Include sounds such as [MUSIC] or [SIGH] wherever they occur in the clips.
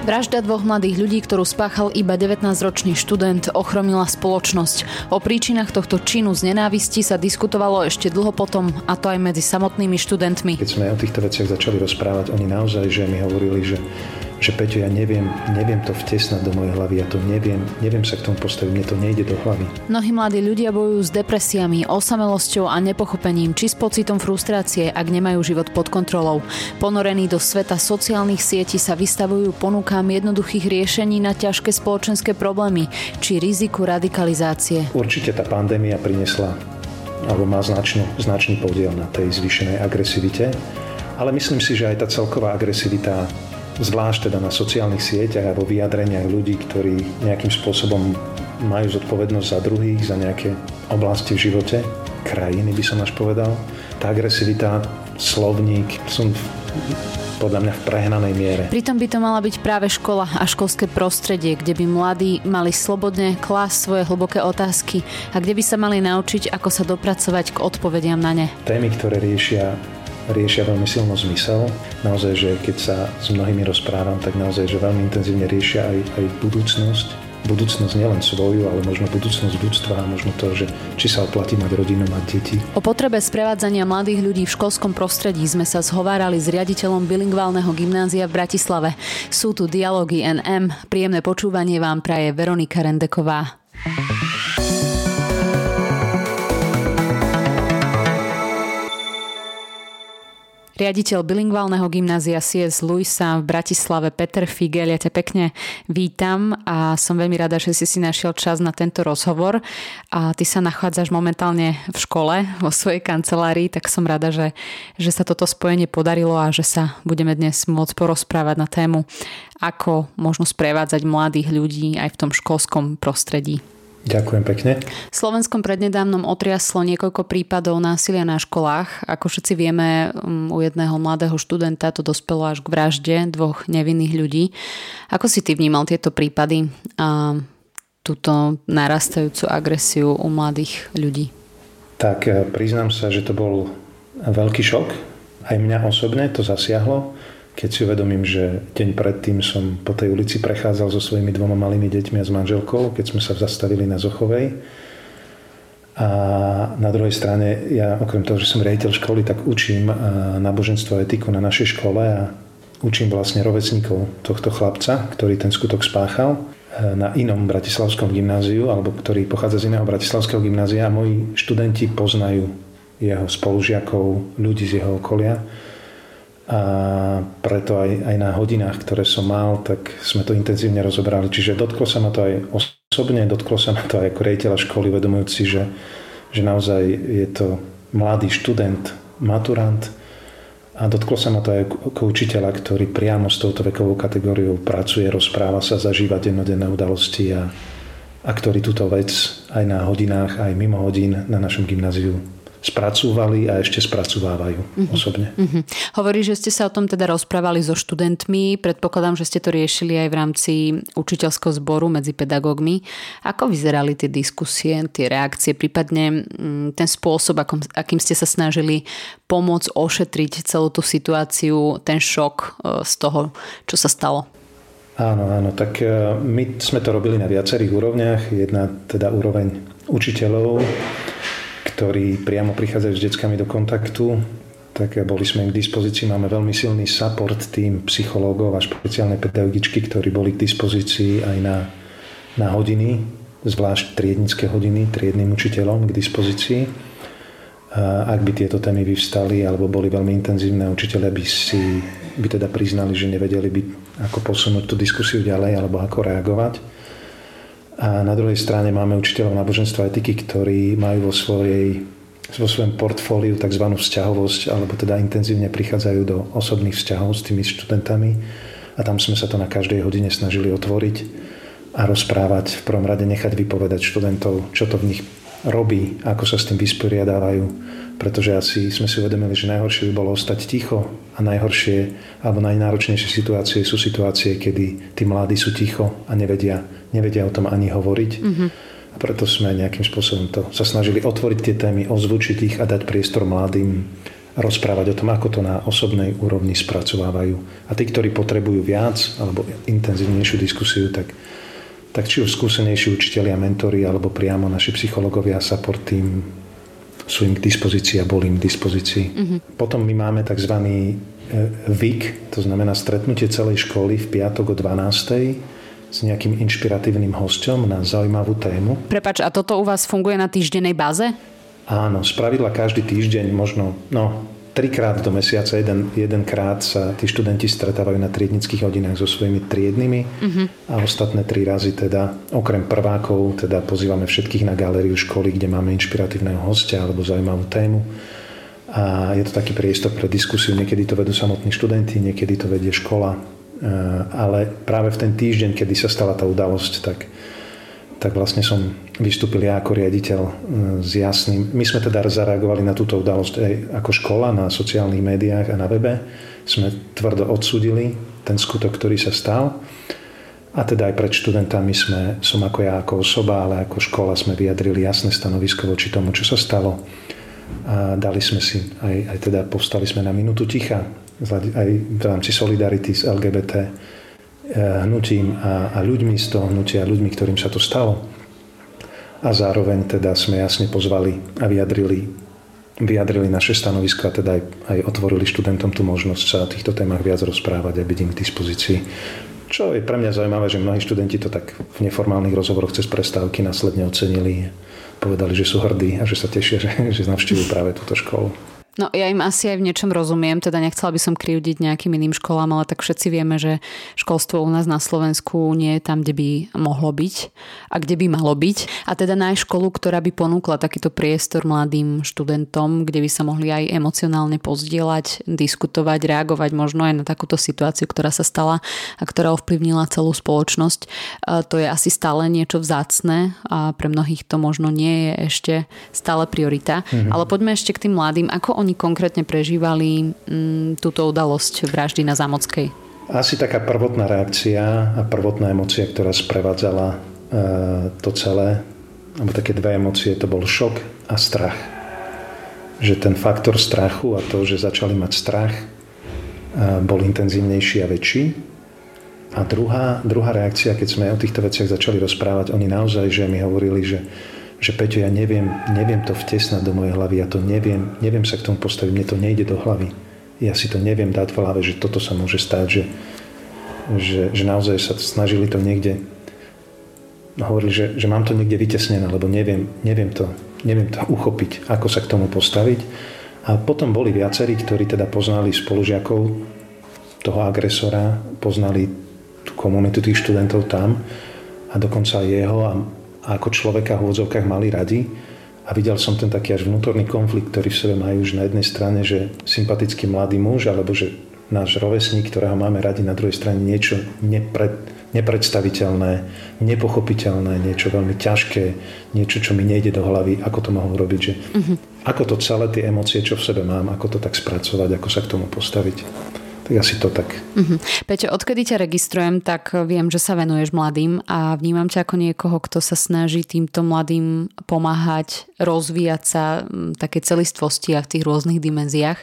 Vražda dvoch mladých ľudí, ktorú spáchal iba 19-ročný študent, ochromila spoločnosť. O príčinách tohto činu z nenávisti sa diskutovalo ešte dlho potom, a to aj medzi samotnými študentmi. Keď sme o týchto veciach začali rozprávať, oni naozaj, že mi hovorili, že že Peťo, ja neviem, neviem to vtesnať do mojej hlavy, ja to neviem, neviem sa k tomu postaviť, mne to nejde do hlavy. Mnohí mladí ľudia bojujú s depresiami, osamelosťou a nepochopením, či s pocitom frustrácie, ak nemajú život pod kontrolou. Ponorení do sveta sociálnych sietí sa vystavujú ponukám jednoduchých riešení na ťažké spoločenské problémy, či riziku radikalizácie. Určite tá pandémia priniesla alebo má značnú, značný podiel na tej zvýšenej agresivite, ale myslím si, že aj tá celková agresivita zvlášť teda na sociálnych sieťach a vo vyjadreniach ľudí, ktorí nejakým spôsobom majú zodpovednosť za druhých, za nejaké oblasti v živote, krajiny by som až povedal. Tá agresivita, slovník sú podľa mňa v prehnanej miere. Pritom by to mala byť práve škola a školské prostredie, kde by mladí mali slobodne klásť svoje hlboké otázky a kde by sa mali naučiť, ako sa dopracovať k odpovediam na ne. Témy, ktoré riešia riešia veľmi silno zmysel. Naozaj, že keď sa s mnohými rozprávam, tak naozaj, že veľmi intenzívne riešia aj, aj budúcnosť. Budúcnosť nielen svoju, ale možno budúcnosť ľudstva a možno to, že či sa oplatí mať rodinu, mať deti. O potrebe sprevádzania mladých ľudí v školskom prostredí sme sa zhovárali s riaditeľom bilingválneho gymnázia v Bratislave. Sú tu dialógy NM. Príjemné počúvanie vám praje Veronika Rendeková. Riaditeľ bilingválneho gymnázia CS Luisa v Bratislave Peter Figel. Ja ťa pekne vítam a som veľmi rada, že si si našiel čas na tento rozhovor. A ty sa nachádzaš momentálne v škole, vo svojej kancelárii, tak som rada, že, že sa toto spojenie podarilo a že sa budeme dnes môcť porozprávať na tému, ako možno sprevádzať mladých ľudí aj v tom školskom prostredí. Ďakujem pekne. V Slovenskom prednedávnom otriaslo niekoľko prípadov násilia na školách. Ako všetci vieme, um, u jedného mladého študenta to dospelo až k vražde dvoch nevinných ľudí. Ako si ty vnímal tieto prípady a túto narastajúcu agresiu u mladých ľudí? Tak eh, priznám sa, že to bol veľký šok. Aj mňa osobne to zasiahlo keď si uvedomím, že deň predtým som po tej ulici prechádzal so svojimi dvoma malými deťmi a s manželkou, keď sme sa zastavili na Zochovej. A na druhej strane, ja okrem toho, že som riaditeľ školy, tak učím náboženstvo a etiku na našej škole a učím vlastne rovesníkov tohto chlapca, ktorý ten skutok spáchal na inom bratislavskom gymnáziu, alebo ktorý pochádza z iného bratislavského gymnázia moji študenti poznajú jeho spolužiakov, ľudí z jeho okolia a preto aj, aj na hodinách, ktoré som mal, tak sme to intenzívne rozobrali. Čiže dotklo sa ma to aj osobne, dotklo sa ma to aj ako rejiteľa školy, vedomujúci, že, že naozaj je to mladý študent, maturant a dotklo sa ma to aj ako učiteľa, ktorý priamo s touto vekovou kategóriou pracuje, rozpráva sa, zažíva dennodenné udalosti a, a ktorý túto vec aj na hodinách, aj mimo hodín na našom gymnáziu spracúvali a ešte spracovávajú uh-huh. osobne. Uh-huh. Hovorí, že ste sa o tom teda rozprávali so študentmi. Predpokladám, že ste to riešili aj v rámci učiteľského zboru medzi pedagógmi. Ako vyzerali tie diskusie, tie reakcie, prípadne mm, ten spôsob, akom, akým ste sa snažili pomôcť ošetriť celú tú situáciu, ten šok e, z toho, čo sa stalo? Áno, áno, tak e, my sme to robili na viacerých úrovniach. Jedna teda úroveň učiteľov, ktorí priamo prichádzajú s deckami do kontaktu, tak boli sme k dispozícii. Máme veľmi silný support tým psychológov a špeciálne pedagogičky, ktorí boli k dispozícii aj na, na hodiny, zvlášť triednické hodiny, triednym učiteľom k dispozícii. A ak by tieto témy vyvstali alebo boli veľmi intenzívne, učiteľe by si by teda priznali, že nevedeli by ako posunúť tú diskusiu ďalej alebo ako reagovať a na druhej strane máme učiteľov náboženstva etiky, ktorí majú vo, svojej, vo svojom portfóliu tzv. vzťahovosť, alebo teda intenzívne prichádzajú do osobných vzťahov s tými študentami. A tam sme sa to na každej hodine snažili otvoriť a rozprávať, v prvom rade nechať vypovedať študentov, čo to v nich robí, ako sa s tým vysporiadávajú, pretože asi sme si uvedomili, že najhoršie by bolo ostať ticho a najhoršie alebo najnáročnejšie situácie sú situácie, kedy tí mladí sú ticho a nevedia, nevedia o tom ani hovoriť. Mm-hmm. A preto sme nejakým spôsobom to sa snažili otvoriť tie témy, ozvučiť ich a dať priestor mladým rozprávať o tom, ako to na osobnej úrovni spracovávajú. A tí, ktorí potrebujú viac alebo intenzívnejšiu diskusiu, tak, tak či už skúsenejší učiteľia, mentori alebo priamo naši psychológovia, support team sú im k dispozícii a boli im k dispozícii. Mm-hmm. Potom my máme tzv. VIK, to znamená stretnutie celej školy v piatok o 12 s nejakým inšpiratívnym hosťom na zaujímavú tému. Prepač, a toto u vás funguje na týždenej báze? Áno, spravidla každý týždeň, možno no, trikrát do mesiaca, jeden, jedenkrát sa tí študenti stretávajú na triednických hodinách so svojimi triednymi uh-huh. a ostatné tri razy teda, okrem prvákov, teda pozývame všetkých na galériu školy, kde máme inšpiratívneho hostia alebo zaujímavú tému. A je to taký priestor pre diskusiu, niekedy to vedú samotní študenti, niekedy to vedie škola, ale práve v ten týždeň, kedy sa stala tá udalosť, tak, tak vlastne som vystúpil ja ako riaditeľ eh, s jasným. My sme teda zareagovali na túto udalosť aj ako škola na sociálnych médiách a na webe. Sme tvrdo odsudili ten skutok, ktorý sa stal. A teda aj pred študentami sme, som ako ja ako osoba, ale ako škola sme vyjadrili jasné stanovisko voči tomu, čo sa stalo. A dali sme si, aj, aj teda povstali sme na minútu ticha aj v rámci solidarity s LGBT eh, hnutím a, a ľuďmi z toho hnutia, ľuďmi, ktorým sa to stalo. A zároveň teda sme jasne pozvali a vyjadrili, vyjadrili naše stanovisko a teda aj, aj otvorili študentom tú možnosť sa o týchto témach viac rozprávať a byť im k dispozícii. Čo je pre mňa zaujímavé, že mnohí študenti to tak v neformálnych rozhovoroch cez prestávky následne ocenili. Povedali, že sú hrdí a že sa tešia, [LAUGHS] že, že navštívujú práve túto školu. No ja im asi aj v niečom rozumiem, teda nechcela by som krivdiť nejakým iným školám, ale tak všetci vieme, že školstvo u nás na Slovensku nie je tam, kde by mohlo byť a kde by malo byť. A teda nájsť školu, ktorá by ponúkla takýto priestor mladým študentom, kde by sa mohli aj emocionálne pozdieľať, diskutovať, reagovať možno aj na takúto situáciu, ktorá sa stala a ktorá ovplyvnila celú spoločnosť. To je asi stále niečo vzácne a pre mnohých to možno nie je ešte stále priorita. Mhm. Ale poďme ešte k tým mladým. Ako oni konkrétne prežívali m, mm, túto udalosť vraždy na Zámockej? Asi taká prvotná reakcia a prvotná emocia, ktorá sprevádzala e, to celé, alebo také dve emócie, to bol šok a strach. Že ten faktor strachu a to, že začali mať strach, e, bol intenzívnejší a väčší. A druhá, druhá reakcia, keď sme o týchto veciach začali rozprávať, oni naozaj, že mi hovorili, že že Peťo, ja neviem, neviem to vtesnať do mojej hlavy, ja to neviem, neviem sa k tomu postaviť, mne to nejde do hlavy. Ja si to neviem dať v hlave, že toto sa môže stať, že, že, že naozaj sa snažili to niekde hovorili, že, že mám to niekde vytesnené, lebo neviem, neviem, to, neviem to uchopiť, ako sa k tomu postaviť. A potom boli viacerí, ktorí teda poznali spolužiakov toho agresora, poznali tú komunitu tých študentov tam a dokonca aj jeho a a ako človeka v úvodzovkách mali radi. A videl som ten taký až vnútorný konflikt, ktorý v sebe majú už na jednej strane, že sympatický mladý muž, alebo že náš rovesník, ktorého máme radi, na druhej strane niečo nepred, nepredstaviteľné, nepochopiteľné, niečo veľmi ťažké, niečo, čo mi nejde do hlavy, ako to mohol robiť, že uh-huh. ako to celé tie emócie, čo v sebe mám, ako to tak spracovať, ako sa k tomu postaviť. Asi to tak. Uh-huh. Peťo, odkedy ťa registrujem, tak viem, že sa venuješ mladým a vnímam ťa ako niekoho, kto sa snaží týmto mladým pomáhať, rozvíjať sa také celistvosti a v tých rôznych dimenziách.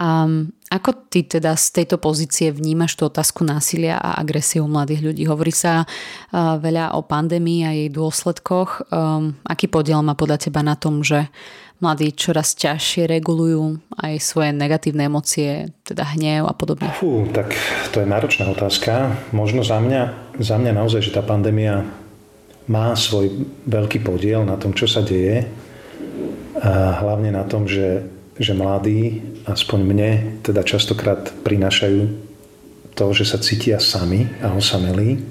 Um, ako ty teda z tejto pozície vnímaš tú otázku násilia a agresie mladých ľudí? Hovorí sa veľa o pandémii a jej dôsledkoch. Um, aký podiel má podľa teba na tom, že mladí čoraz ťažšie regulujú aj svoje negatívne emócie, teda hnev a podobne? Fú, tak to je náročná otázka. Možno za mňa, za mňa naozaj, že tá pandémia má svoj veľký podiel na tom, čo sa deje. A hlavne na tom, že, že mladí, aspoň mne, teda častokrát prinášajú to, že sa cítia sami a osamelí.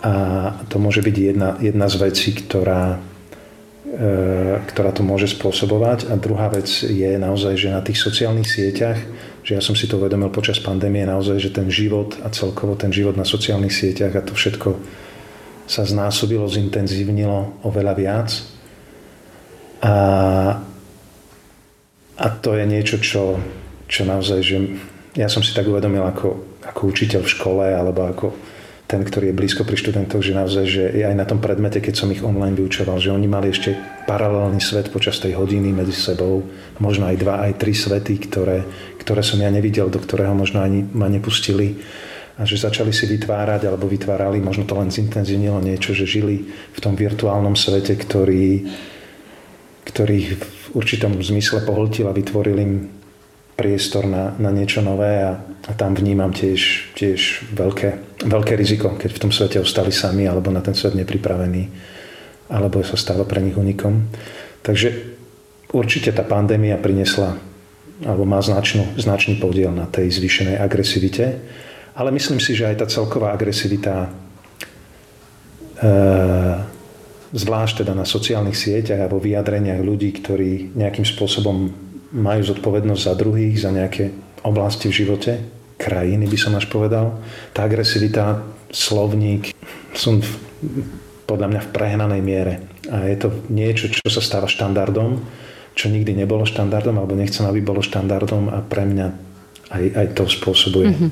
A to môže byť jedna, jedna z vecí, ktorá ktorá to môže spôsobovať. A druhá vec je naozaj, že na tých sociálnych sieťach, že ja som si to uvedomil počas pandémie, naozaj, že ten život a celkovo ten život na sociálnych sieťach a to všetko sa znásobilo, zintenzívnilo oveľa viac. A, a to je niečo, čo, čo naozaj, že ja som si tak uvedomil ako, ako učiteľ v škole alebo ako ten, ktorý je blízko pri študentoch, že naozaj, že aj na tom predmete, keď som ich online vyučoval, že oni mali ešte paralelný svet počas tej hodiny medzi sebou, možno aj dva, aj tri svety, ktoré, ktoré som ja nevidel, do ktorého možno ani ma nepustili. A že začali si vytvárať alebo vytvárali, možno to len zintenzívnilo niečo, že žili v tom virtuálnom svete, ktorý, ktorý v určitom zmysle pohltil a vytvoril im priestor na, na niečo nové. A, a tam vnímam tiež, tiež veľké, veľké riziko, keď v tom svete ostali sami alebo na ten svet nepripravení alebo sa stalo pre nich unikom. Takže určite tá pandémia priniesla alebo má značnú, značný podiel na tej zvýšenej agresivite, ale myslím si, že aj tá celková agresivita e, zvlášť teda na sociálnych sieťach a vo vyjadreniach ľudí, ktorí nejakým spôsobom majú zodpovednosť za druhých, za nejaké oblasti v živote, krajiny by som až povedal. Tá agresivita, slovník sú podľa mňa v prehnanej miere. A je to niečo, čo sa stáva štandardom, čo nikdy nebolo štandardom, alebo nechcem, aby bolo štandardom a pre mňa aj, aj to spôsobuje. Mm-hmm.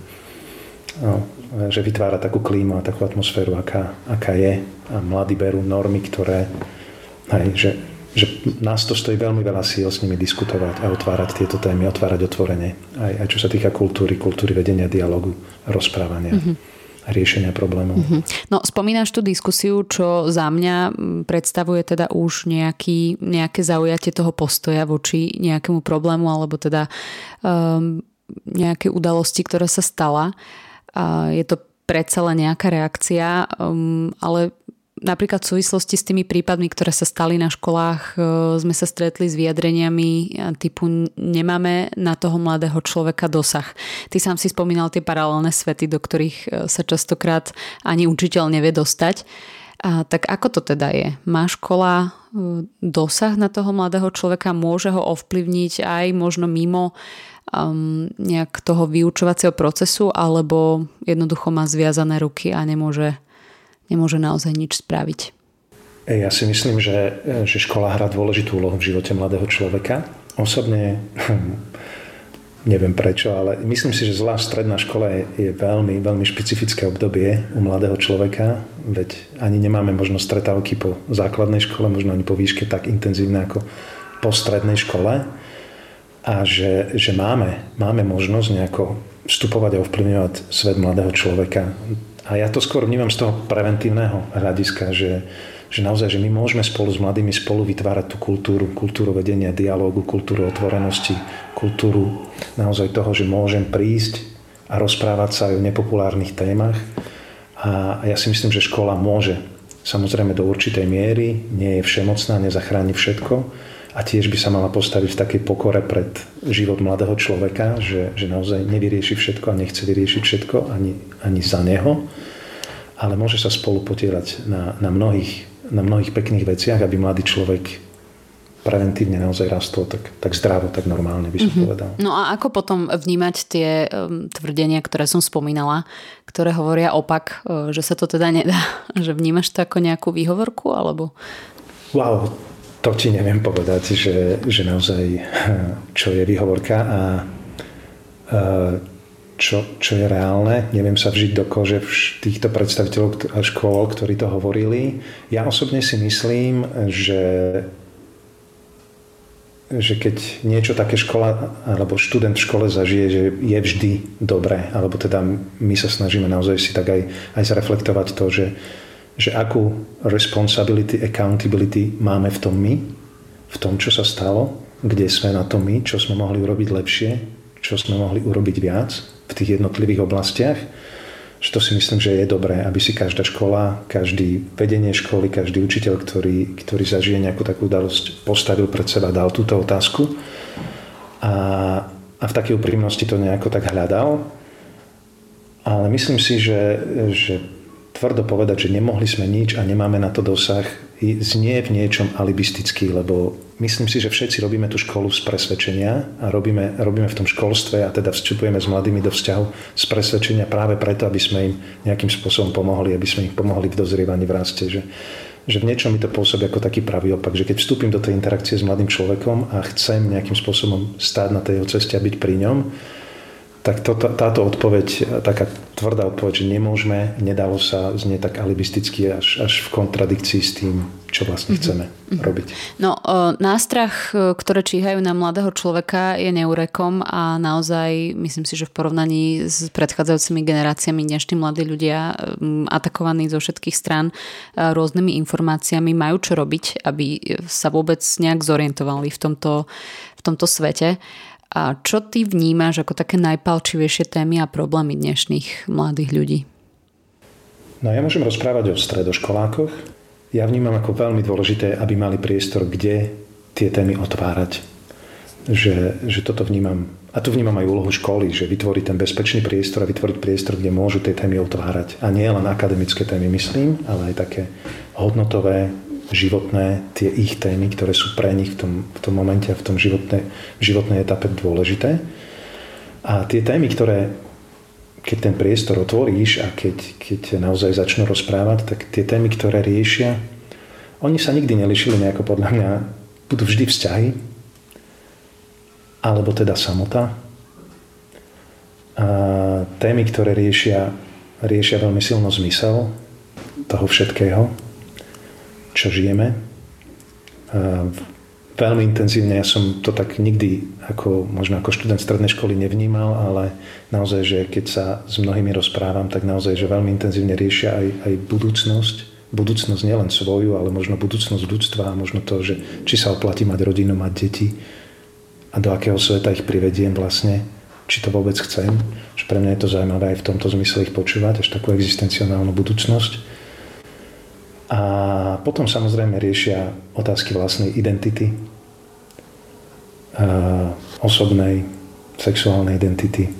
No, že vytvára takú klímu a takú atmosféru, aká, aká je. A mladí berú normy, ktoré, aj, že že nás to stojí veľmi veľa síl s nimi diskutovať a otvárať tieto témy, otvárať otvorenie. Aj, aj čo sa týka kultúry, kultúry vedenia dialogu, rozprávania. Mm-hmm riešenia problémov. Mm-hmm. No, spomínaš tú diskusiu, čo za mňa predstavuje teda už nejaký, nejaké zaujatie toho postoja voči nejakému problému alebo teda um, nejaké udalosti, ktorá sa stala. Uh, je to predsa len nejaká reakcia, um, ale napríklad v súvislosti s tými prípadmi, ktoré sa stali na školách, e, sme sa stretli s vyjadreniami typu nemáme na toho mladého človeka dosah. Ty sám si spomínal tie paralelné svety, do ktorých e, sa častokrát ani učiteľ nevie dostať. A, tak ako to teda je? Má škola e, dosah na toho mladého človeka? Môže ho ovplyvniť aj možno mimo um, nejak toho vyučovacieho procesu alebo jednoducho má zviazané ruky a nemôže nemôže naozaj nič spraviť. Ja si myslím, že, že škola hrá dôležitú úlohu v živote mladého človeka. Osobne neviem prečo, ale myslím si, že zvlášť stredná škola je, veľmi, veľmi špecifické obdobie u mladého človeka, veď ani nemáme možno stretávky po základnej škole, možno ani po výške tak intenzívne ako po strednej škole a že, že máme, máme možnosť nejako vstupovať a ovplyvňovať svet mladého človeka. A ja to skôr vnímam z toho preventívneho hľadiska, že, že naozaj, že my môžeme spolu s mladými spolu vytvárať tú kultúru, kultúru vedenia dialógu, kultúru otvorenosti, kultúru naozaj toho, že môžem prísť a rozprávať sa aj o nepopulárnych témach. A ja si myslím, že škola môže samozrejme do určitej miery, nie je všemocná, nezachráni všetko, a tiež by sa mala postaviť v takej pokore pred život mladého človeka, že, že naozaj nevyrieši všetko a nechce vyriešiť všetko ani, ani za neho, ale môže sa spolu potierať na, na, mnohých, na mnohých pekných veciach, aby mladý človek preventívne naozaj rastol tak, tak zdravo, tak normálne by som mm-hmm. povedal. No a ako potom vnímať tie um, tvrdenia, ktoré som spomínala, ktoré hovoria opak, uh, že sa to teda nedá? [LAUGHS] Že vnímaš to ako nejakú výhovorku? Alebo... Wow, to ti neviem povedať, že, že naozaj čo je výhovorka a, čo, čo je reálne. Neviem sa vžiť do kože týchto predstaviteľov škôl, ktorí to hovorili. Ja osobne si myslím, že že keď niečo také škola alebo študent v škole zažije, že je vždy dobré, alebo teda my sa snažíme naozaj si tak aj, aj zreflektovať to, že, že akú responsibility, accountability máme v tom my, v tom, čo sa stalo, kde sme na tom my, čo sme mohli urobiť lepšie, čo sme mohli urobiť viac v tých jednotlivých oblastiach. Že to si myslím, že je dobré, aby si každá škola, každý vedenie školy, každý učiteľ, ktorý, ktorý zažije nejakú takú udalosť, postavil pred seba, dal túto otázku a, a v takej úprimnosti to nejako tak hľadal. Ale myslím si, že, že tvrdo povedať, že nemohli sme nič a nemáme na to dosah, znie v niečom alibisticky, lebo myslím si, že všetci robíme tú školu z presvedčenia a robíme, robíme v tom školstve a teda vstupujeme s mladými do vzťahu z presvedčenia práve preto, aby sme im nejakým spôsobom pomohli, aby sme im pomohli v dozrievaní v raste. Že, že v niečom mi to pôsobí ako taký pravý opak, že keď vstúpim do tej interakcie s mladým človekom a chcem nejakým spôsobom stáť na tej jeho ceste a byť pri ňom, tak to, táto odpoveď, taká tvrdá odpoveď, že nemôžeme, nedalo sa, znie tak alibisticky až, až v kontradikcii s tým, čo vlastne mm-hmm. chceme mm-hmm. robiť. No, nástrach, e, ktoré číhajú na mladého človeka je neurekom a naozaj myslím si, že v porovnaní s predchádzajúcimi generáciami dnešní mladí ľudia atakovaní zo všetkých strán e, rôznymi informáciami majú čo robiť, aby sa vôbec nejak zorientovali v tomto, v tomto svete. A čo ty vnímaš ako také najpalčivejšie témy a problémy dnešných mladých ľudí? No ja môžem rozprávať o stredoškolákoch. Ja vnímam ako veľmi dôležité, aby mali priestor, kde tie témy otvárať. Že, že toto vnímam, a tu vnímam aj úlohu školy, že vytvoriť ten bezpečný priestor a vytvoriť priestor, kde môžu tie témy otvárať. A nie len akademické témy, myslím, ale aj také hodnotové, životné, tie ich témy, ktoré sú pre nich v tom, v tom momente a v tom životnej, životnej etape dôležité. A tie témy, ktoré keď ten priestor otvoríš a keď, keď naozaj začnú rozprávať, tak tie témy, ktoré riešia, oni sa nikdy nelišili nejako podľa mňa, budú vždy vzťahy, alebo teda samota. A témy, ktoré riešia, riešia veľmi silno zmysel toho všetkého, čo žijeme. Veľmi intenzívne, ja som to tak nikdy ako, možno ako študent strednej školy nevnímal, ale naozaj, že keď sa s mnohými rozprávam, tak naozaj, že veľmi intenzívne riešia aj, aj budúcnosť. Budúcnosť nielen svoju, ale možno budúcnosť ľudstva a možno to, že či sa oplatí mať rodinu, mať deti a do akého sveta ich privediem vlastne, či to vôbec chcem. Že pre mňa je to zaujímavé aj v tomto zmysle ich počúvať, až takú existenciálnu budúcnosť. A potom samozrejme riešia otázky vlastnej identity, osobnej, sexuálnej identity.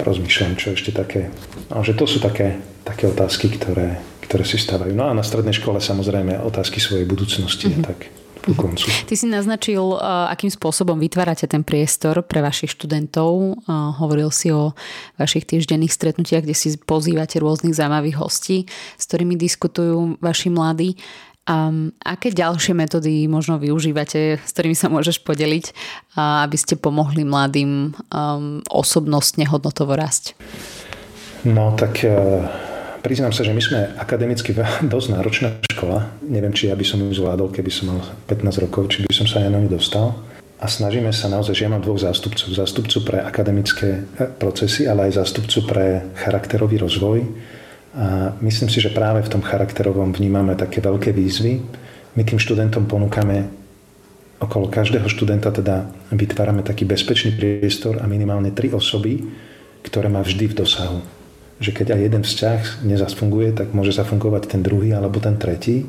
Rozmýšľam, čo ešte také. No, že to sú také, také otázky, ktoré, ktoré si stávajú. No a na strednej škole samozrejme otázky svojej budúcnosti. Mm-hmm. Tak ku koncu. Ty si naznačil, akým spôsobom vytvárate ten priestor pre vašich študentov. Hovoril si o vašich týždenných stretnutiach, kde si pozývate rôznych zaujímavých hostí, s ktorými diskutujú vaši mladí. A aké ďalšie metódy možno využívate, s ktorými sa môžeš podeliť, aby ste pomohli mladým um, osobnostne hodnotovo rásť? No tak priznám sa, že my sme akademicky [LAUGHS] dosť náročná škola. Neviem, či ja by som ju zvládol, keby som mal 15 rokov, či by som sa aj na ňu dostal. A snažíme sa naozaj, že ja mám dvoch zástupcov. Zástupcu pre akademické eh, procesy, ale aj zástupcu pre charakterový rozvoj. A myslím si, že práve v tom charakterovom vnímame také veľké výzvy. My tým študentom ponúkame okolo každého študenta teda vytvárame taký bezpečný priestor a minimálne tri osoby, ktoré má vždy v dosahu že keď aj jeden vzťah nezafunguje, tak môže zafungovať ten druhý alebo ten tretí.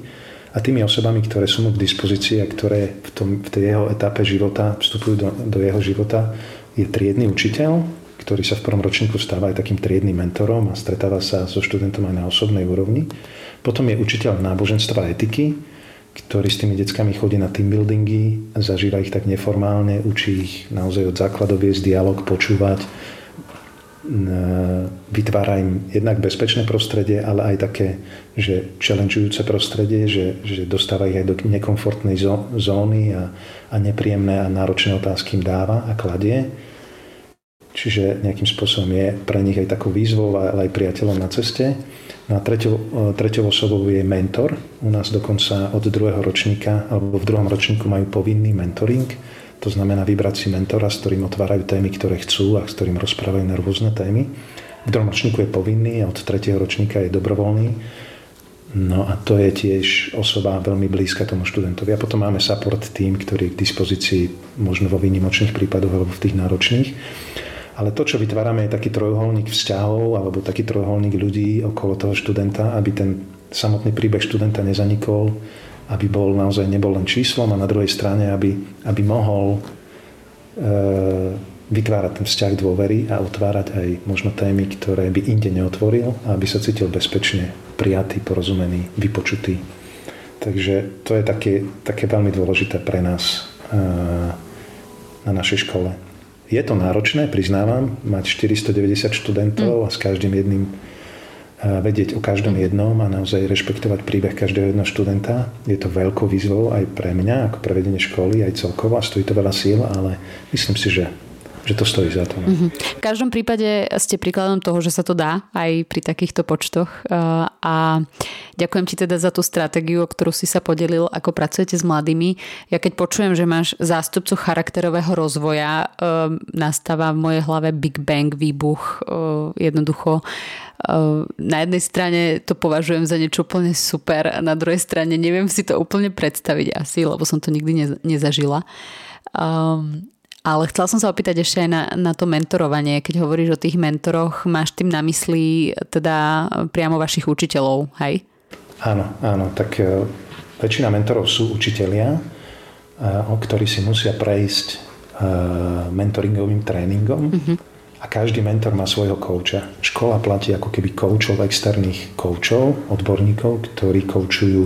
A tými osobami, ktoré sú mu k dispozícii a ktoré v, tom, v tej jeho etape života vstupujú do, do jeho života, je triedny učiteľ, ktorý sa v prvom ročníku stáva aj takým triednym mentorom a stretáva sa so študentom aj na osobnej úrovni. Potom je učiteľ náboženstva a etiky, ktorý s tými deckami chodí na team buildingy, zažíva ich tak neformálne, učí ich naozaj od základov viesť dialog, počúvať, vytvára im jednak bezpečné prostredie, ale aj také, že challengeujúce prostredie, že, že dostáva ich aj do nekomfortnej zóny a, a nepríjemné a náročné otázky im dáva a kladie. Čiže nejakým spôsobom je pre nich aj takou výzvou, ale aj priateľom na ceste. No a treťou, treťou osobou je mentor. U nás dokonca od druhého ročníka, alebo v druhom ročníku majú povinný mentoring, to znamená vybrať si mentora, s ktorým otvárajú témy, ktoré chcú a s ktorým rozprávajú na rôzne témy. V druhom ročníku je povinný a od tretieho ročníka je dobrovoľný. No a to je tiež osoba veľmi blízka tomu študentovi. A potom máme support tým, ktorý je k dispozícii možno vo výnimočných prípadoch alebo v tých náročných. Ale to, čo vytvárame, je taký trojuholník vzťahov alebo taký trojuholník ľudí okolo toho študenta, aby ten samotný príbeh študenta nezanikol, aby bol naozaj nebol len číslom a na druhej strane, aby, aby mohol e, vytvárať ten vzťah dôvery a otvárať aj možno témy, ktoré by inde neotvoril a aby sa cítil bezpečne prijatý, porozumený, vypočutý. Takže to je také, také veľmi dôležité pre nás e, na našej škole. Je to náročné, priznávam, mať 490 študentov mm. a s každým jedným vedieť o každom jednom a naozaj rešpektovať príbeh každého jedného študenta. Je to veľkou výzvou aj pre mňa, ako pre vedenie školy, aj celkovo a stojí to veľa síl, ale myslím si, že, že to stojí za to. Mm-hmm. V každom prípade ste príkladom toho, že sa to dá aj pri takýchto počtoch a ďakujem ti teda za tú stratégiu, o ktorú si sa podelil, ako pracujete s mladými. Ja keď počujem, že máš zástupcu charakterového rozvoja, nastáva v mojej hlave Big Bang výbuch, jednoducho na jednej strane to považujem za niečo úplne super a na druhej strane neviem si to úplne predstaviť asi, lebo som to nikdy nezažila. Um, ale chcela som sa opýtať ešte aj na, na to mentorovanie. Keď hovoríš o tých mentoroch, máš tým na mysli teda priamo vašich učiteľov, hej? Áno, áno. Tak e, väčšina mentorov sú učitelia, e, ktorí si musia prejsť e, mentoringovým tréningom. Uh-huh. A každý mentor má svojho kouča. Škola platí ako keby koučov, externých koučov, odborníkov, ktorí koučujú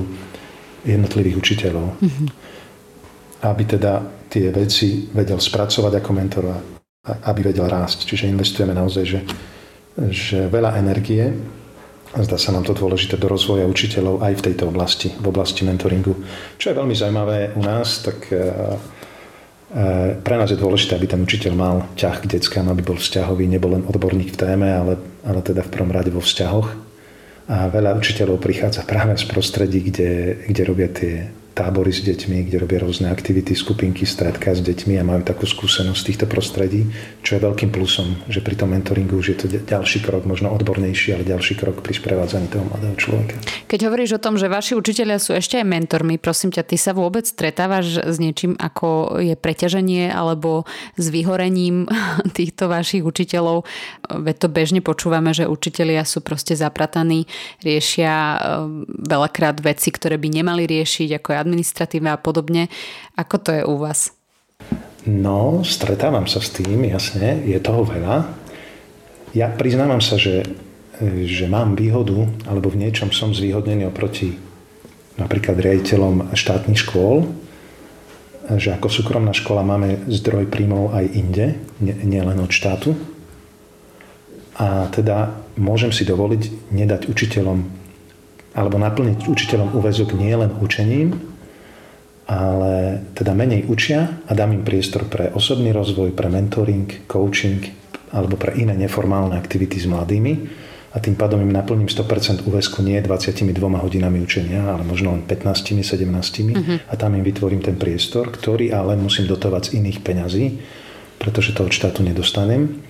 jednotlivých učiteľov. Uh-huh. Aby teda tie veci vedel spracovať ako mentor aby vedel rásť. Čiže investujeme naozaj, že, že veľa energie zdá sa nám to dôležité do rozvoja učiteľov aj v tejto oblasti, v oblasti mentoringu. Čo je veľmi zaujímavé u nás, tak e, e, pre nás je dôležité, aby ten učiteľ mal ťah k deckám, aby bol vzťahový, nebol len odborník v téme, ale, ale teda v prvom rade vo vzťahoch. A veľa učiteľov prichádza práve z prostredí, kde, kde robia tie tábory s deťmi, kde robia rôzne aktivity, skupinky, stredka s deťmi a majú takú skúsenosť z týchto prostredí, čo je veľkým plusom, že pri tom mentoringu už je to ďalší krok, možno odbornejší, ale ďalší krok pri sprevádzaní toho mladého človeka. Keď hovoríš o tom, že vaši učiteľia sú ešte aj mentormi, prosím ťa, ty sa vôbec stretávaš s niečím, ako je preťaženie alebo s vyhorením [LAUGHS] týchto vašich učiteľov? Veď to bežne počúvame, že učitelia sú proste zaprataní, riešia eh, veľakrát veci, ktoré by nemali riešiť, ako je administratíve a podobne. Ako to je u vás? No, stretávam sa s tým, jasne, je toho veľa. Ja priznávam sa, že, že mám výhodu, alebo v niečom som zvýhodnený oproti napríklad riaditeľom štátnych škôl, že ako súkromná škola máme zdroj príjmov aj inde, nielen od štátu. A teda môžem si dovoliť nedať učiteľom alebo naplniť učiteľom úvezok nie len učením, ale teda menej učia a dám im priestor pre osobný rozvoj, pre mentoring, coaching alebo pre iné neformálne aktivity s mladými a tým pádom im naplním 100% úväzku nie 22 hodinami učenia, ale možno len 15, 17 uh-huh. a tam im vytvorím ten priestor, ktorý ale musím dotovať z iných peňazí, pretože to od štátu nedostanem.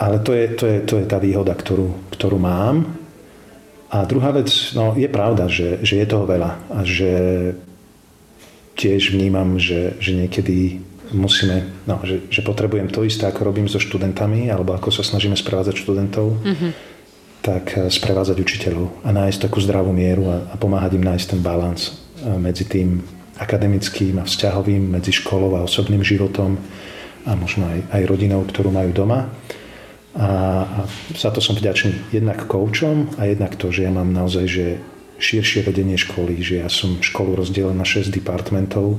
Ale to je, to je, to je tá výhoda, ktorú, ktorú mám. A druhá vec, no je pravda, že, že je toho veľa a že tiež vnímam, že, že niekedy musíme, no, že, že potrebujem to isté, ako robím so študentami, alebo ako sa snažíme sprevádzať študentov, mm-hmm. tak eh, sprevádzať učiteľov a nájsť takú zdravú mieru a, a pomáhať im nájsť ten balans eh, medzi tým akademickým a vzťahovým, medzi školou a osobným životom a možno aj, aj rodinou, ktorú majú doma. A, a za to som vďačný jednak koučom a jednak to, že ja mám naozaj že širšie vedenie školy, že ja som školu rozdelený na 6 departmentov,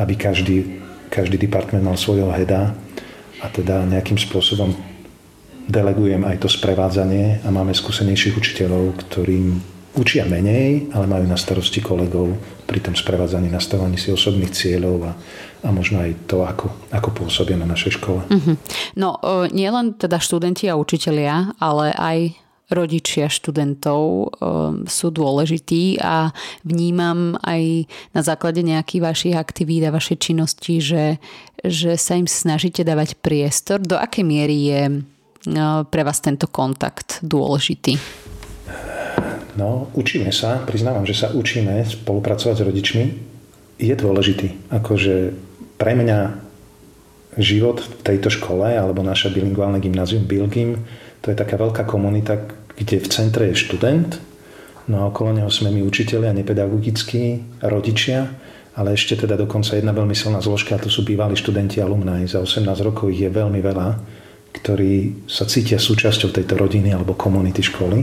aby každý, každý department mal svojho heda a teda nejakým spôsobom delegujem aj to sprevádzanie a máme skúsenejších učiteľov, ktorým učia menej, ale majú na starosti kolegov pri tom sprevádzaní, nastavovaní si osobných cieľov a, a možno aj to, ako, ako pôsobia na našej škole. Mm-hmm. No, nielen teda študenti a učitelia, ale aj rodičia študentov um, sú dôležití a vnímam aj na základe nejakých vašich aktivít a vašej činnosti, že, že sa im snažíte dávať priestor. Do akej miery je uh, pre vás tento kontakt dôležitý? No, učíme sa, priznávam, že sa učíme spolupracovať s rodičmi. Je dôležitý. Akože pre mňa život v tejto škole, alebo naša bilingválne gymnázium Bilgim, to je taká veľká komunita, kde v centre je študent, no a okolo neho sme my učiteľi a nepedagogickí rodičia, ale ešte teda dokonca jedna veľmi silná zložka, a to sú bývalí študenti alumni. Za 18 rokov ich je veľmi veľa, ktorí sa cítia súčasťou tejto rodiny alebo komunity školy.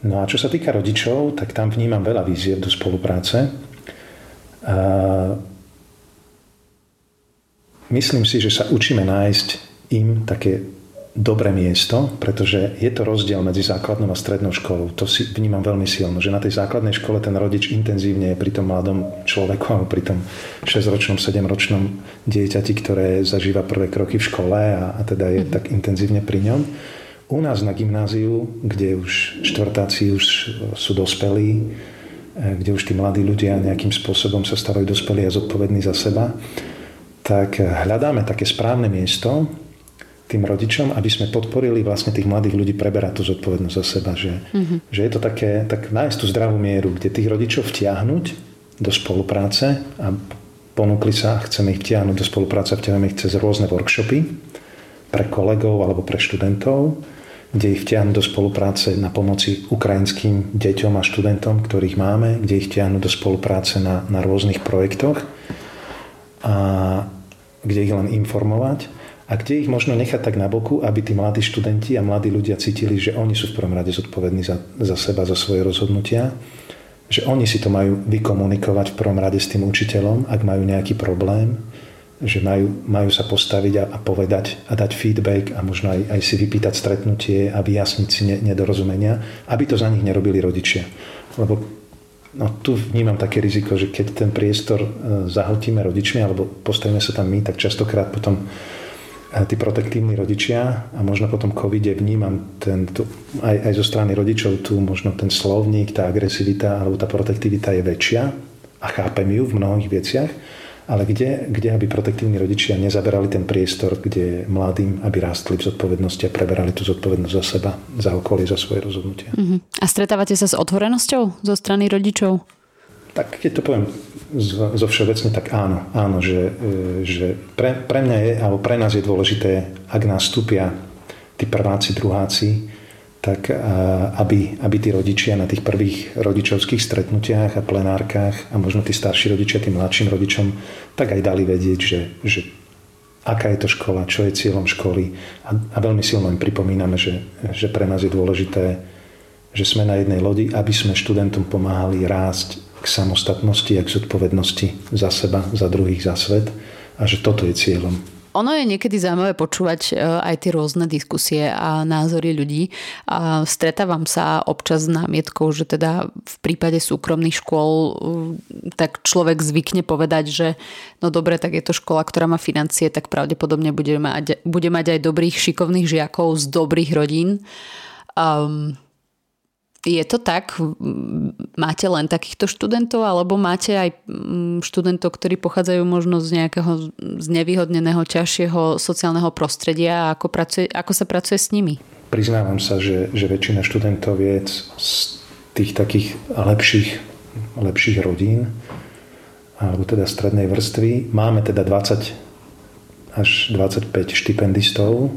No a čo sa týka rodičov, tak tam vnímam veľa víziev do spolupráce. A myslím si, že sa učíme nájsť im také dobré miesto, pretože je to rozdiel medzi základnou a strednou školou. To si vnímam veľmi silno, že na tej základnej škole ten rodič intenzívne je pri tom mladom človeku alebo pri tom 6-ročnom, 7-ročnom dieťati, ktoré zažíva prvé kroky v škole a, a teda je mm. tak intenzívne pri ňom. U nás na gymnáziu, kde už štvrtáci už sú dospelí, e, kde už tí mladí ľudia nejakým spôsobom sa stavajú dospelí a zodpovední za seba, tak hľadáme také správne miesto, tým rodičom, aby sme podporili vlastne tých mladých ľudí preberať tú zodpovednosť za seba. Že, mm-hmm. že je to také, tak nájsť tú zdravú mieru, kde tých rodičov vtiahnuť do spolupráce a ponúkli sa, chceme ich vtiahnuť do spolupráce, vtiahneme ich cez rôzne workshopy pre kolegov alebo pre študentov, kde ich vtiahnuť do spolupráce na pomoci ukrajinským deťom a študentom, ktorých máme, kde ich vtiahnuť do spolupráce na, na rôznych projektoch a kde ich len informovať a kde ich možno nechať tak na boku, aby tí mladí študenti a mladí ľudia cítili, že oni sú v prvom rade zodpovední za, za seba, za svoje rozhodnutia, že oni si to majú vykomunikovať v prvom rade s tým učiteľom, ak majú nejaký problém, že majú, majú sa postaviť a, a povedať a dať feedback a možno aj, aj si vypýtať stretnutie a vyjasniť si ne, nedorozumenia, aby to za nich nerobili rodičia. Lebo no, tu vnímam také riziko, že keď ten priestor e, zahltíme rodičmi alebo postavíme sa tam my, tak častokrát potom tí protektívni rodičia a možno potom covide vnímam ten, tu, aj, aj zo strany rodičov tu možno ten slovník, tá agresivita alebo tá protektivita je väčšia a chápem ju v mnohých veciach, ale kde, kde aby protektívni rodičia nezaberali ten priestor, kde mladým, aby rástli v zodpovednosti a preberali tú zodpovednosť za seba, za okolie, za svoje rozhodnutia. Uh-huh. A stretávate sa s otvorenosťou zo strany rodičov? Tak keď to poviem zo, všeobecne, tak áno. Áno, že, e, že pre, pre mňa je, alebo pre nás je dôležité, ak nás vstúpia tí prváci, druháci, tak aby, aby tí rodičia na tých prvých rodičovských stretnutiach a plenárkach a možno tí starší rodičia tým mladším rodičom tak aj dali vedieť, že, že aká je to škola, čo je cieľom školy a, a veľmi silno im pripomíname, že, že pre nás je dôležité, že sme na jednej lodi, aby sme študentom pomáhali rásť k samostatnosti a k zodpovednosti za seba, za druhých, za svet a že toto je cieľom. Ono je niekedy zaujímavé počúvať e, aj tie rôzne diskusie a názory ľudí. A stretávam sa občas s námietkou, že teda v prípade súkromných škôl e, tak človek zvykne povedať, že no dobre, tak je to škola, ktorá má financie, tak pravdepodobne bude mať, bude mať aj dobrých, šikovných žiakov z dobrých rodín. Um, je to tak? Máte len takýchto študentov alebo máte aj študentov, ktorí pochádzajú možno z nejakého znevýhodneného, ťažšieho sociálneho prostredia a ako, pracuje, ako sa pracuje s nimi? Priznávam sa, že, že väčšina študentov je z tých takých lepších, lepších rodín alebo teda strednej vrstvy. Máme teda 20 až 25 štipendistov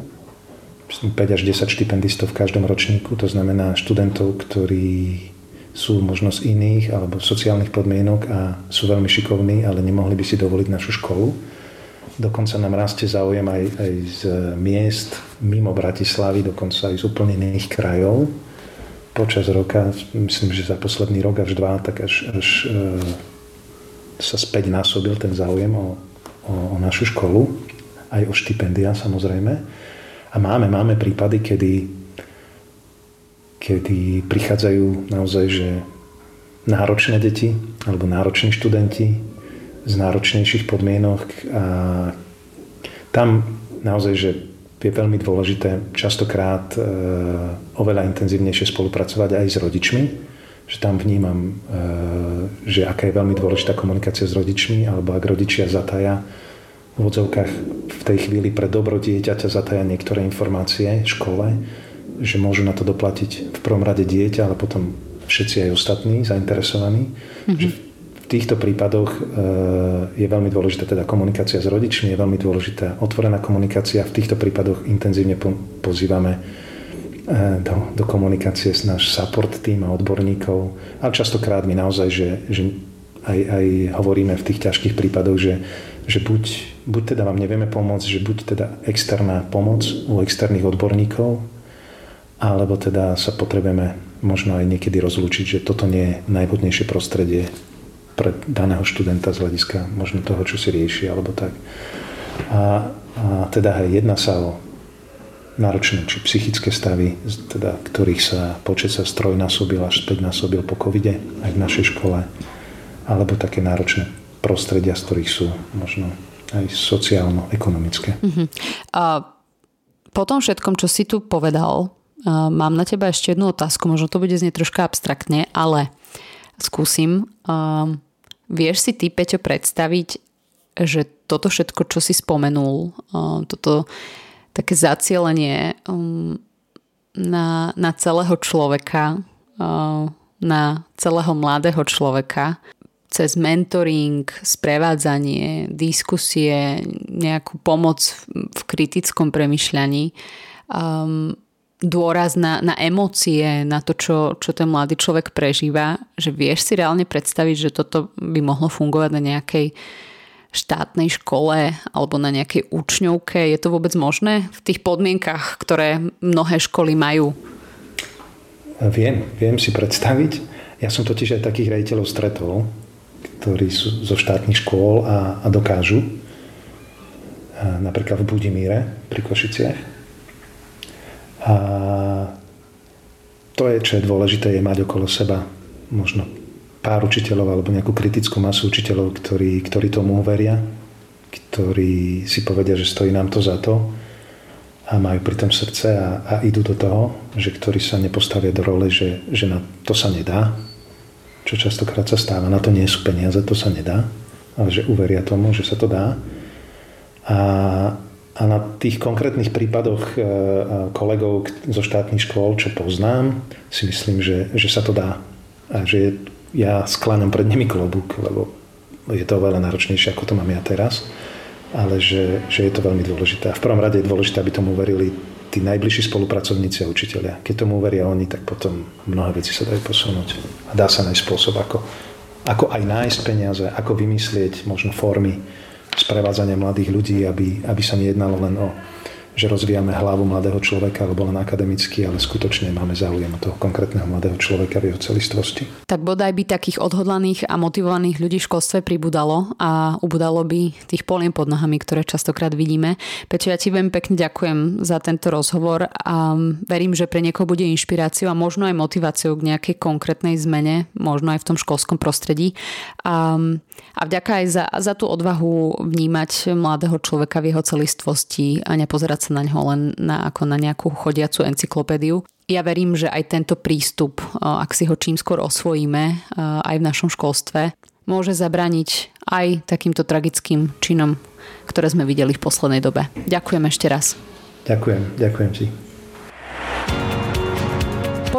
5 až 10 štipendistov v každom ročníku, to znamená študentov, ktorí sú možno z iných alebo sociálnych podmienok a sú veľmi šikovní, ale nemohli by si dovoliť našu školu. Dokonca nám rastie záujem aj, aj z miest mimo Bratislavy, dokonca aj z úplne iných krajov. Počas roka, myslím, že za posledný rok až dva, tak až, až e, sa späť násobil ten záujem o, o, o našu školu, aj o štipendia samozrejme. A máme, máme prípady, kedy, kedy prichádzajú naozaj, že náročné deti alebo nároční študenti z náročnejších podmienok a tam naozaj, že je veľmi dôležité častokrát e, oveľa intenzívnejšie spolupracovať aj s rodičmi, že tam vnímam, e, že aká je veľmi dôležitá komunikácia s rodičmi, alebo ak rodičia zataja v odzovkách v tej chvíli pre dobro dieťaťa zataja niektoré informácie škole, že môžu na to doplatiť v prvom rade dieťa, ale potom všetci aj ostatní zainteresovaní. Mm-hmm. Že v týchto prípadoch e, je veľmi dôležitá teda komunikácia s rodičmi, je veľmi dôležitá otvorená komunikácia. V týchto prípadoch intenzívne pozývame e, do, do komunikácie s náš support tým a odborníkov. Ale častokrát my naozaj, že, že aj, aj hovoríme v tých ťažkých prípadoch, že, že buď buď teda vám nevieme pomôcť, že buď teda externá pomoc u externých odborníkov, alebo teda sa potrebujeme možno aj niekedy rozlúčiť, že toto nie je najvhodnejšie prostredie pre daného študenta z hľadiska možno toho, čo si rieši, alebo tak. A, a teda aj jedná sa o náročné či psychické stavy, teda, ktorých sa počet sa strojnásobil až späťnásobil po covide aj v našej škole, alebo také náročné prostredia, z ktorých sú možno aj sociálno-ekonomické. Uh-huh. A po tom všetkom, čo si tu povedal, mám na teba ešte jednu otázku, možno to bude znieť troška abstraktne, ale skúsim. Vieš si ty, Peťo, predstaviť, že toto všetko, čo si spomenul, toto také zacielenie um, na, na celého človeka, na celého mladého človeka, cez mentoring, sprevádzanie, diskusie, nejakú pomoc v kritickom premyšľaní, um, dôraz na, na emócie, na to, čo, čo ten mladý človek prežíva, že vieš si reálne predstaviť, že toto by mohlo fungovať na nejakej štátnej škole alebo na nejakej učňovke. Je to vôbec možné v tých podmienkach, ktoré mnohé školy majú? Viem, viem si predstaviť. Ja som totiž aj takých rejiteľov stretol, ktorí sú zo štátnych škôl a, a dokážu. A napríklad v Budimíre pri Košiciach. A to je, čo je dôležité, je mať okolo seba možno pár učiteľov alebo nejakú kritickú masu učiteľov, ktorí, ktorí tomu uveria, ktorí si povedia, že stojí nám to za to a majú pri tom srdce a, a idú do toho, že ktorí sa nepostavia do role, že, že na to sa nedá, čo častokrát sa stáva, na to nie sú peniaze, to sa nedá, ale že uveria tomu, že sa to dá. A, a na tých konkrétnych prípadoch e, e, kolegov zo štátnych škôl, čo poznám, si myslím, že, že sa to dá. A že ja skláňam pred nimi klobúk, lebo je to oveľa náročnejšie, ako to mám ja teraz, ale že, že je to veľmi dôležité. A v prvom rade je dôležité, aby tomu uverili tí najbližší spolupracovníci a učiteľia. Keď tomu uveria oni, tak potom mnohé veci sa dajú posunúť. A dá sa nájsť spôsob, ako, ako aj nájsť peniaze, ako vymyslieť možno formy sprevádzania mladých ľudí, aby, aby sa nejednalo len o že rozvíjame hlavu mladého človeka alebo len akademicky, ale skutočne máme záujem o toho konkrétneho mladého človeka v jeho celistvosti. Tak bodaj by takých odhodlaných a motivovaných ľudí v školstve pribudalo a ubudalo by tých poliem pod nohami, ktoré častokrát vidíme. Peťo, ja ti veľmi pekne ďakujem za tento rozhovor a verím, že pre niekoho bude inšpiráciou a možno aj motiváciou k nejakej konkrétnej zmene, možno aj v tom školskom prostredí. A, a vďaka aj za, za tú odvahu vnímať mladého človeka v jeho celistvosti a nepozerať sa na ňo len na, ako na nejakú chodiacu encyklopédiu. Ja verím, že aj tento prístup, ak si ho čím skôr osvojíme aj v našom školstve, môže zabraniť aj takýmto tragickým činom, ktoré sme videli v poslednej dobe. Ďakujem ešte raz. Ďakujem, ďakujem ti.